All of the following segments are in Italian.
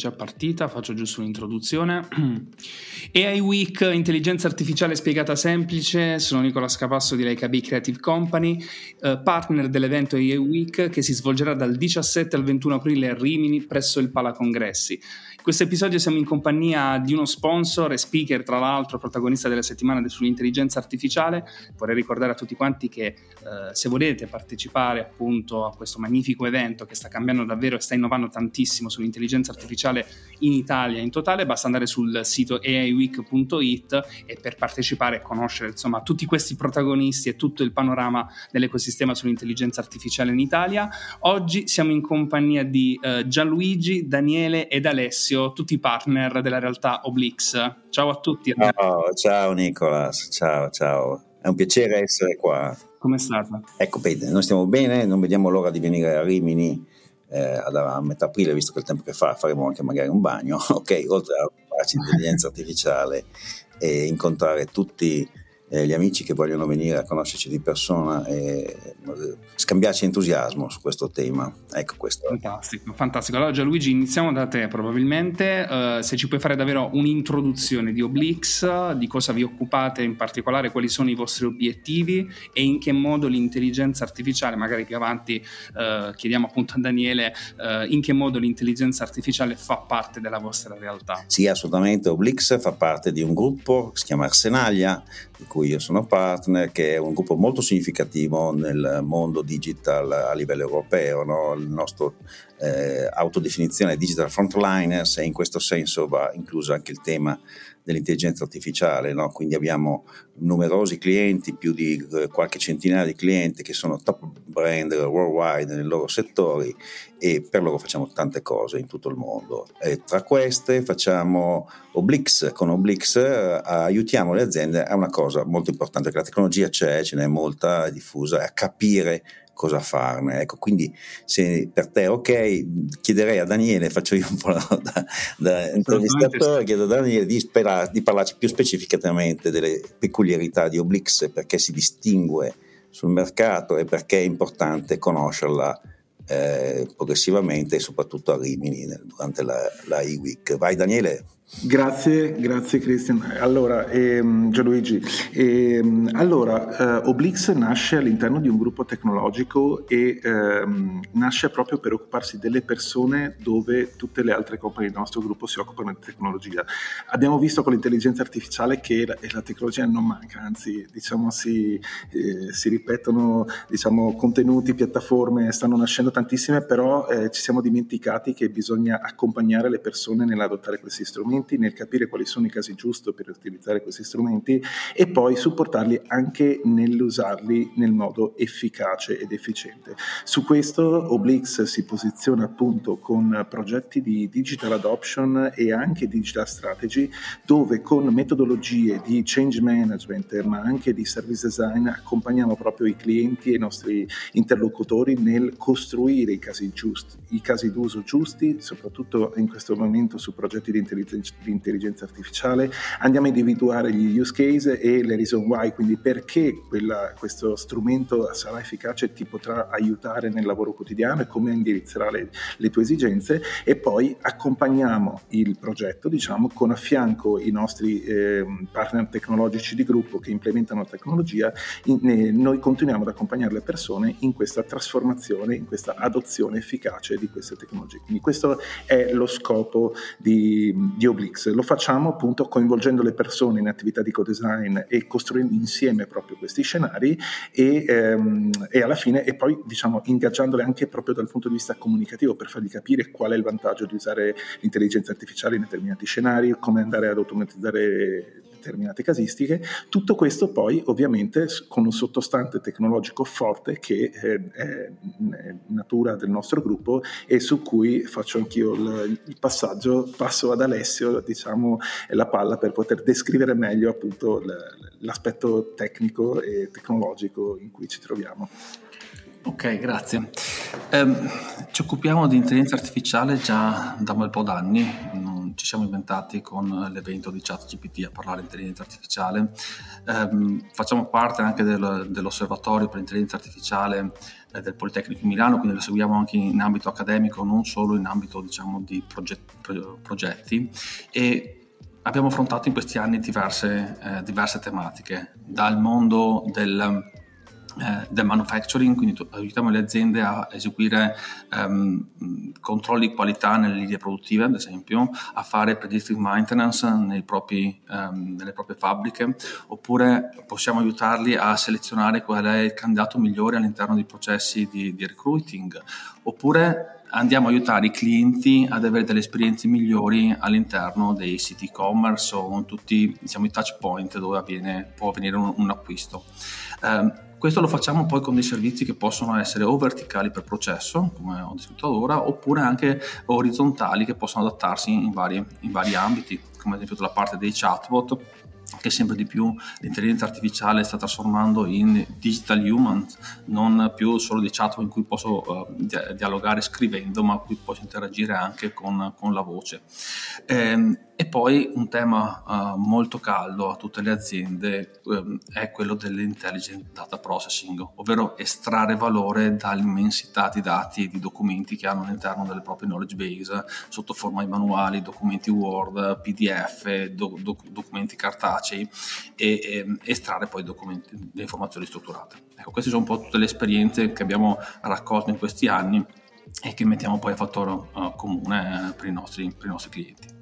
Già partita, faccio giusto un'introduzione. AI Week, intelligenza artificiale spiegata semplice, sono Nicola Scapasso di Leica B Creative Company, eh, partner dell'evento AI Week che si svolgerà dal 17 al 21 aprile a Rimini presso il Pala Congressi. In questo episodio siamo in compagnia di uno sponsor e speaker, tra l'altro protagonista della settimana sull'intelligenza artificiale. Vorrei ricordare a tutti quanti che eh, se volete partecipare appunto a questo magnifico evento che sta cambiando davvero e sta innovando tantissimo sull'intelligenza artificiale in Italia in totale, basta andare sul sito aiweek.it e per partecipare e conoscere insomma tutti questi protagonisti e tutto il panorama dell'ecosistema sull'intelligenza artificiale in Italia. Oggi siamo in compagnia di eh, Gianluigi, Daniele ed Alessio tutti i partner della realtà Oblix. Ciao a tutti. Ciao, ciao Nicolas, ciao, ciao. È un piacere essere qua. Come state? Ecco, bene, noi stiamo bene, non vediamo l'ora di venire a Rimini eh, a metà aprile, visto che il tempo che fa faremo anche magari un bagno, ok, oltre a farci intelligenza artificiale e incontrare tutti eh, gli amici che vogliono venire a conoscerci di persona e eh, scambiarci entusiasmo su questo tema. Ecco questo. Fantastico, fantastico. Allora Gianluigi iniziamo da te probabilmente, uh, se ci puoi fare davvero un'introduzione di Oblix, di cosa vi occupate in particolare, quali sono i vostri obiettivi e in che modo l'intelligenza artificiale, magari più avanti uh, chiediamo appunto a Daniele, uh, in che modo l'intelligenza artificiale fa parte della vostra realtà. Sì, assolutamente. Oblix fa parte di un gruppo si chiama Arsenaglia, di cui io sono partner, che è un gruppo molto significativo nel mondo digital a livello europeo. No? Il nostro eh, autodefinizione digital frontliners e in questo senso va incluso anche il tema dell'intelligenza artificiale, no? quindi abbiamo numerosi clienti, più di eh, qualche centinaia di clienti che sono top brand worldwide nei loro settori e per loro facciamo tante cose in tutto il mondo. E tra queste facciamo Oblix, con Oblix eh, aiutiamo le aziende a una cosa molto importante, che la tecnologia c'è, ce n'è molta, è diffusa, a capire cosa farne. Ecco, quindi se per te ok, chiederei a Daniele, faccio io un po' da, da intervistatore, chiedo a Daniele di, spera, di parlarci più specificatamente delle peculiarità di Oblix, perché si distingue sul mercato e perché è importante conoscerla eh, progressivamente e soprattutto a Rimini durante la, la e-week. Vai Daniele. Grazie, grazie Cristian. Allora, ehm, Gianluigi, ehm, allora, eh, Oblix nasce all'interno di un gruppo tecnologico e ehm, nasce proprio per occuparsi delle persone dove tutte le altre compagnie del nostro gruppo si occupano di tecnologia. Abbiamo visto con l'intelligenza artificiale che la, la tecnologia non manca, anzi diciamo si, eh, si ripetono diciamo, contenuti, piattaforme, stanno nascendo tantissime, però eh, ci siamo dimenticati che bisogna accompagnare le persone nell'adottare questi strumenti strumenti, nel capire quali sono i casi giusti per utilizzare questi strumenti e poi supportarli anche nell'usarli nel modo efficace ed efficiente. Su questo Oblix si posiziona appunto con progetti di digital adoption e anche digital strategy dove con metodologie di change management ma anche di service design accompagniamo proprio i clienti e i nostri interlocutori nel costruire i casi giusti, i casi d'uso giusti, soprattutto in questo momento su progetti di intelligenza di intelligenza artificiale, andiamo a individuare gli use case e le reason why, quindi perché quella, questo strumento sarà efficace e ti potrà aiutare nel lavoro quotidiano e come indirizzerà le, le tue esigenze. E poi accompagniamo il progetto diciamo con a fianco i nostri eh, partner tecnologici di gruppo che implementano la tecnologia, in, eh, noi continuiamo ad accompagnare le persone in questa trasformazione, in questa adozione efficace di queste tecnologie. Quindi questo è lo scopo di, di Oblix. Lo facciamo appunto coinvolgendo le persone in attività di co-design e costruendo insieme proprio questi scenari e, ehm, e alla fine e poi diciamo ingaggiandole anche proprio dal punto di vista comunicativo per fargli capire qual è il vantaggio di usare l'intelligenza artificiale in determinati scenari, come andare ad automatizzare determinate casistiche. Tutto questo poi ovviamente con un sottostante tecnologico forte che è, è, natura del nostro gruppo e su cui faccio anch'io il, passaggio, passo ad Alessio diciamo la palla per poter descrivere meglio appunto la, l'aspetto tecnico e tecnologico in cui ci troviamo. Ok, grazie. Eh, ci occupiamo di intelligenza artificiale già da un bel po' d'anni, non ci siamo inventati con l'evento di ChatGPT a parlare di intelligenza artificiale. Eh, facciamo parte anche del, dell'osservatorio per l'intelligenza artificiale eh, del Politecnico di Milano, quindi lo seguiamo anche in ambito accademico, non solo in ambito diciamo, di proget- progetti. E abbiamo affrontato in questi anni diverse, eh, diverse tematiche, dal mondo del eh, del manufacturing, quindi aiutiamo le aziende a eseguire um, controlli di qualità nelle linee produttive, ad esempio, a fare predictive maintenance propri, um, nelle proprie fabbriche, oppure possiamo aiutarli a selezionare qual è il candidato migliore all'interno dei processi di, di recruiting, oppure andiamo a aiutare i clienti ad avere delle esperienze migliori all'interno dei siti e-commerce o in tutti diciamo, i touch point dove avviene, può avvenire un, un acquisto. Um, questo lo facciamo poi con dei servizi che possono essere o verticali per processo, come ho descritto ora, oppure anche orizzontali che possono adattarsi in vari, in vari ambiti, come ad esempio dalla parte dei chatbot che sempre di più l'intelligenza artificiale sta trasformando in digital human, non più solo di chat in cui posso uh, dialogare scrivendo, ma cui posso interagire anche con, con la voce. Ehm, e poi un tema uh, molto caldo a tutte le aziende um, è quello dell'intelligent data processing, ovvero estrarre valore dall'immensità di dati e di documenti che hanno all'interno delle proprie knowledge base sotto forma di manuali, documenti Word, PDF, do, do, documenti cartacei e, e estrarre poi documenti, le informazioni strutturate. Ecco, queste sono un po' tutte le esperienze che abbiamo raccolto in questi anni e che mettiamo poi a fattore uh, comune per i nostri, per i nostri clienti.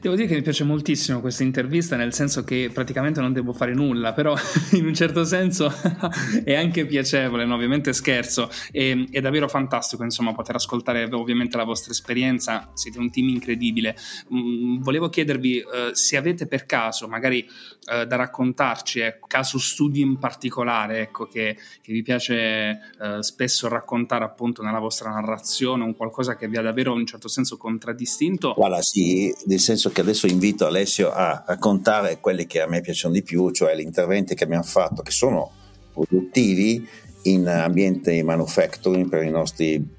Devo dire che mi piace moltissimo questa intervista, nel senso che praticamente non devo fare nulla, però in un certo senso è anche piacevole, no? ovviamente scherzo, e, è davvero fantastico insomma poter ascoltare ovviamente la vostra esperienza, siete un team incredibile. Mm, volevo chiedervi uh, se avete per caso magari uh, da raccontarci, ecco, caso studio in particolare, ecco, che, che vi piace uh, spesso raccontare appunto nella vostra narrazione, un qualcosa che vi ha davvero in un certo senso contraddistinto. Guarda, sì, nel senso che adesso invito Alessio a raccontare quelli che a me piacciono di più, cioè gli interventi che abbiamo fatto, che sono produttivi in ambiente manufacturing per i nostri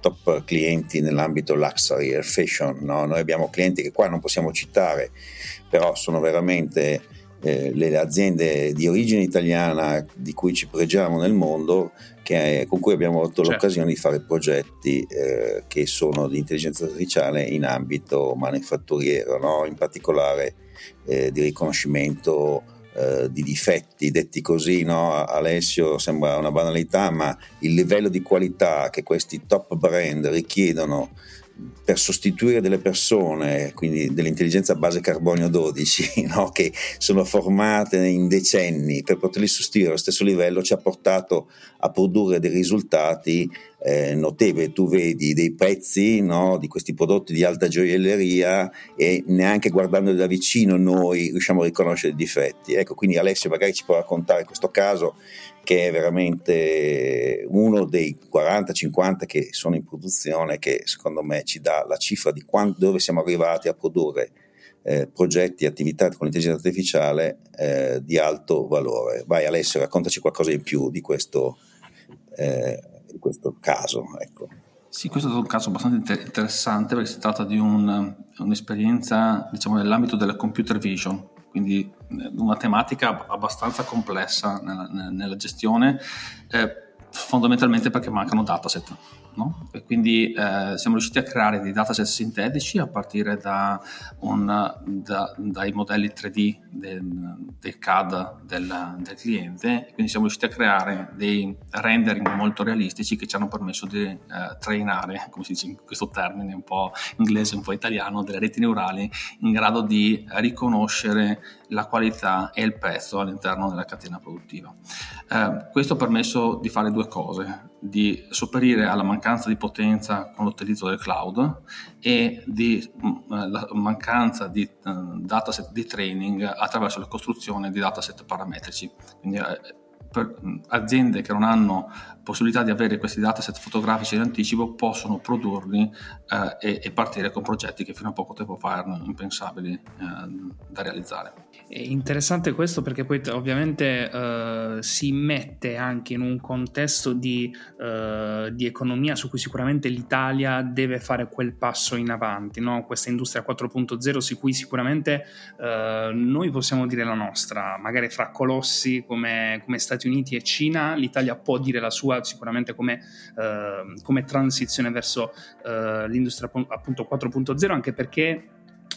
top clienti nell'ambito luxury e fashion. No? Noi abbiamo clienti che qua non possiamo citare, però sono veramente eh, le aziende di origine italiana di cui ci pregiamo nel mondo che, con cui abbiamo avuto certo. l'occasione di fare progetti eh, che sono di intelligenza artificiale in ambito manifatturiero, no? in particolare eh, di riconoscimento eh, di difetti, detti così, no? Alessio sembra una banalità, ma il livello di qualità che questi top brand richiedono per sostituire delle persone, quindi dell'intelligenza a base carbonio 12, no? che sono formate in decenni per poterli sostituire allo stesso livello, ci ha portato a produrre dei risultati eh, notevoli. Tu vedi dei prezzi no? di questi prodotti di alta gioielleria e neanche guardandoli da vicino noi riusciamo a riconoscere i difetti. Ecco, quindi Alessio magari ci può raccontare questo caso che è veramente uno dei 40-50 che sono in produzione, che secondo me ci dà la cifra di quando, dove siamo arrivati a produrre eh, progetti e attività con l'intelligenza artificiale eh, di alto valore. Vai Alessio, raccontaci qualcosa in più di questo, eh, di questo caso. Ecco. Sì, questo è un caso abbastanza interessante perché si tratta di un, un'esperienza diciamo, nell'ambito della computer vision, quindi eh, una tematica abbastanza complessa nella, nella gestione, eh, fondamentalmente perché mancano dataset. No? E quindi eh, siamo riusciti a creare dei dataset sintetici a partire da un, da, dai modelli 3D del, del CAD del, del, cliente, quindi siamo riusciti a creare dei rendering molto realistici che ci hanno permesso di eh, trainare, come si dice in questo termine un po' inglese, un po' italiano, delle reti neurali in grado di riconoscere la qualità e il prezzo all'interno della catena produttiva. Eh, questo ha permesso di fare due cose, di sopperire alla mancanza di potenza con l'utilizzo del cloud e di mm, la mancanza di uh, dataset di training attraverso la costruzione di dataset parametrici. Quindi, eh, per aziende che non hanno possibilità di avere questi dataset fotografici in anticipo possono produrli eh, e, e, partire con progetti che fino a poco tempo fa erano impensabili eh, da realizzare. È interessante questo perché poi ovviamente eh, si mette anche in un contesto di, eh, di, economia su cui sicuramente l'Italia deve fare quel passo in avanti, no? questa industria 4.0 su cui sicuramente eh, noi possiamo dire la nostra, magari fra colossi come, come Stati Uniti e Cina, l'Italia può dire la sua sicuramente come, eh, come transizione verso eh, l'industria appunto 4.0, anche perché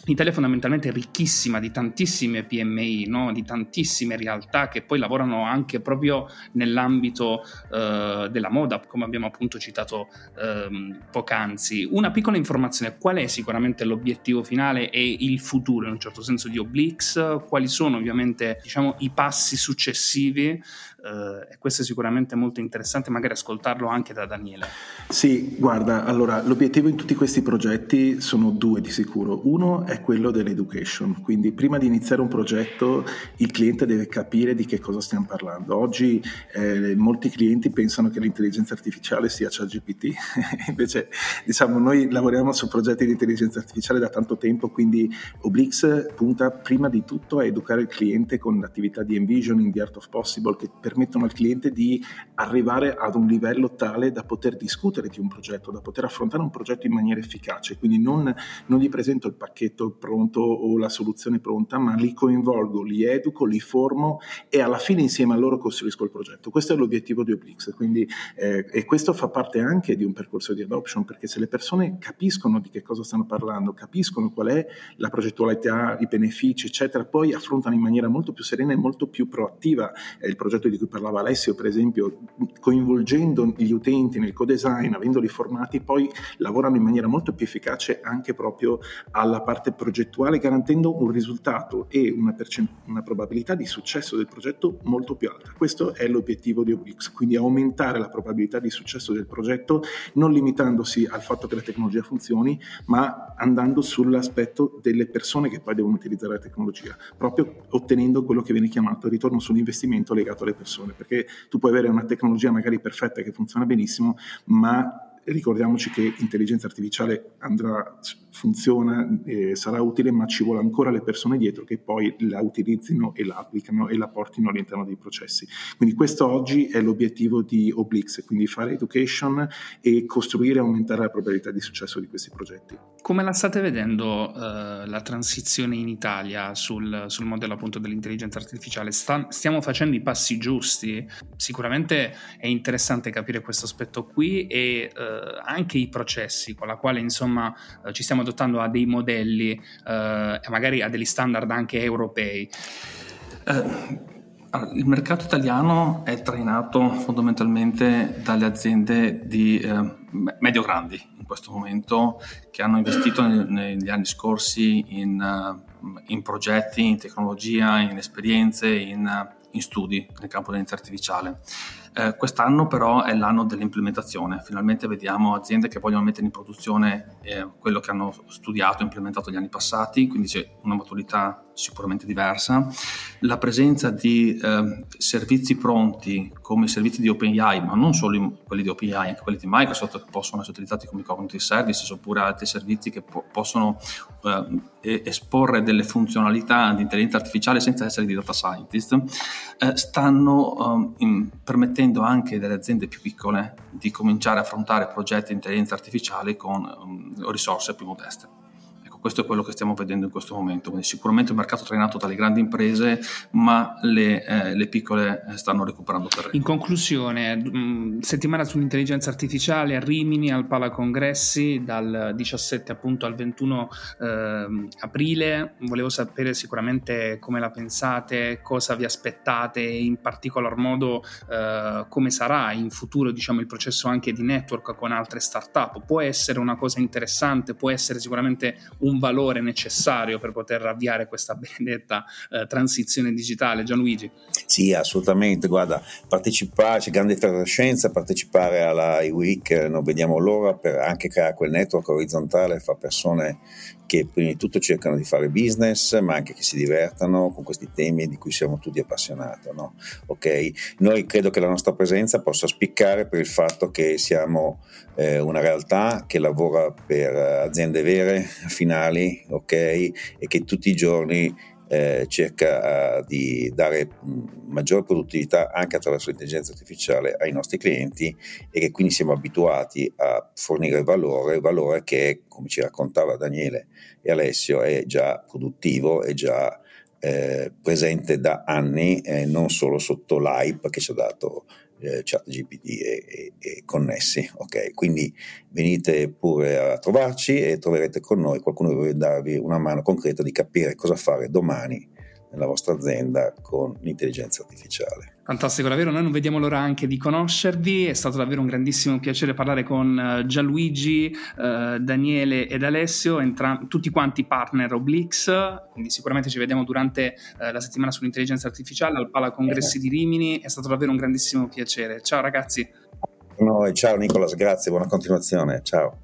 L'Italia è fondamentalmente ricchissima di tantissime PMI, no? di tantissime realtà che poi lavorano anche proprio nell'ambito uh, della moda, come abbiamo appunto citato um, poc'anzi. Una piccola informazione, qual è sicuramente l'obiettivo finale e il futuro in un certo senso di Oblix? Quali sono ovviamente diciamo, i passi successivi Uh, e questo è sicuramente molto interessante, magari ascoltarlo anche da Daniele. Sì, guarda, allora l'obiettivo in tutti questi progetti sono due di sicuro. Uno è quello dell'education, quindi prima di iniziare un progetto il cliente deve capire di che cosa stiamo parlando. Oggi eh, molti clienti pensano che l'intelligenza artificiale sia ChatGPT, invece diciamo noi lavoriamo su progetti di intelligenza artificiale da tanto tempo, quindi Oblix punta prima di tutto a educare il cliente con l'attività di envisioning, di art of possible, che per permettono al cliente di arrivare ad un livello tale da poter discutere di un progetto, da poter affrontare un progetto in maniera efficace. Quindi non, non gli presento il pacchetto pronto o la soluzione pronta, ma li coinvolgo, li educo, li formo e alla fine insieme a loro costruisco il progetto. Questo è l'obiettivo di Oblix. Quindi, eh, e questo fa parte anche di un percorso di adoption, perché se le persone capiscono di che cosa stanno parlando, capiscono qual è la progettualità, i benefici, eccetera, poi affrontano in maniera molto più serena e molto più proattiva eh, il progetto di cui parlava Alessio, per esempio, coinvolgendo gli utenti nel co-design, avendoli formati, poi lavorano in maniera molto più efficace anche proprio alla parte progettuale, garantendo un risultato e una, percent- una probabilità di successo del progetto molto più alta. Questo è l'obiettivo di Obix, quindi aumentare la probabilità di successo del progetto, non limitandosi al fatto che la tecnologia funzioni, ma andando sull'aspetto delle persone che poi devono utilizzare la tecnologia, proprio ottenendo quello che viene chiamato ritorno sull'investimento legato alle persone persone, perché tu puoi avere una tecnologia magari perfetta che funziona benissimo, ma ricordiamoci che intelligenza artificiale andrà, funziona, eh, sarà utile, ma ci vuole ancora le persone dietro che poi la utilizzino e la applicano e la portino all'interno dei processi. Quindi questo oggi è l'obiettivo di Oblix, quindi fare education e costruire e aumentare la probabilità di successo di questi progetti. Come la state vedendo uh, la transizione in Italia sul, sul modello appunto dell'intelligenza artificiale? Sta, stiamo facendo i passi giusti? Sicuramente è interessante capire questo aspetto qui e uh, anche i processi con la quale insomma uh, ci stiamo adottando a dei modelli e magari a degli standard anche europei. il mercato italiano è trainato fondamentalmente dalle aziende di medio-grandi in questo momento che hanno investito negli anni scorsi in, uh, in progetti, in tecnologia, in esperienze, in, uh, in studi nel campo dell'intelligenza artificiale. Eh, quest'anno però è l'anno dell'implementazione, finalmente vediamo aziende che vogliono mettere in produzione eh, quello che hanno studiato e implementato gli anni passati, quindi c'è una maturità sicuramente diversa. La presenza di eh, servizi pronti come i servizi di OpenAI, ma non solo quelli di OpenAI, anche quelli di Microsoft che possono essere utilizzati come cognitive services oppure altri servizi che po- possono eh, esporre delle funzionalità di intelligenza artificiale senza essere di data scientist, eh, stanno eh, in, permettendo anche delle aziende più piccole di cominciare a affrontare progetti di intelligenza artificiale con um, risorse più modeste. Questo è quello che stiamo vedendo in questo momento. Quindi sicuramente un mercato trainato dalle grandi imprese, ma le, eh, le piccole eh, stanno recuperando terreno. In conclusione, mm, settimana sull'intelligenza artificiale a Rimini al Pala Congressi dal 17 appunto al 21 eh, aprile. Volevo sapere sicuramente come la pensate, cosa vi aspettate e in particolar modo eh, come sarà in futuro diciamo, il processo anche di network con altre start-up. Può essere una cosa interessante, può essere sicuramente un un valore necessario per poter avviare questa benedetta eh, transizione digitale. Gianluigi. Sì, assolutamente. Guarda, partecipare, c'è grande fantascienza, partecipare alla iWeek, non vediamo l'ora per anche creare quel network orizzontale fra persone che prima di tutto cercano di fare business, ma anche che si divertano con questi temi di cui siamo tutti appassionati. No? Okay? Noi credo che la nostra presenza possa spiccare per il fatto che siamo eh, una realtà che lavora per aziende vere, finali, ok, e che tutti i giorni eh, cerca uh, di dare mh, maggiore produttività anche attraverso l'intelligenza artificiale ai nostri clienti e che quindi siamo abituati a fornire valore, valore che, come ci raccontava Daniele e Alessio, è già produttivo, è già eh, presente da anni, eh, non solo sotto l'hype che ci ha dato eh, chat GPT e, e, e, connessi. Ok, quindi venite pure a trovarci e troverete con noi qualcuno che vuole darvi una mano concreta di capire cosa fare domani nella vostra azienda con l'intelligenza artificiale. Fantastico, davvero noi non vediamo l'ora anche di conoscervi, è stato davvero un grandissimo piacere parlare con uh, Gianluigi, uh, Daniele ed Alessio, entra- tutti quanti partner Oblix, quindi sicuramente ci vediamo durante uh, la settimana sull'intelligenza artificiale al Pala Congressi di Rimini, è stato davvero un grandissimo piacere. Ciao ragazzi. No, ciao Nicolas, grazie, buona continuazione, ciao.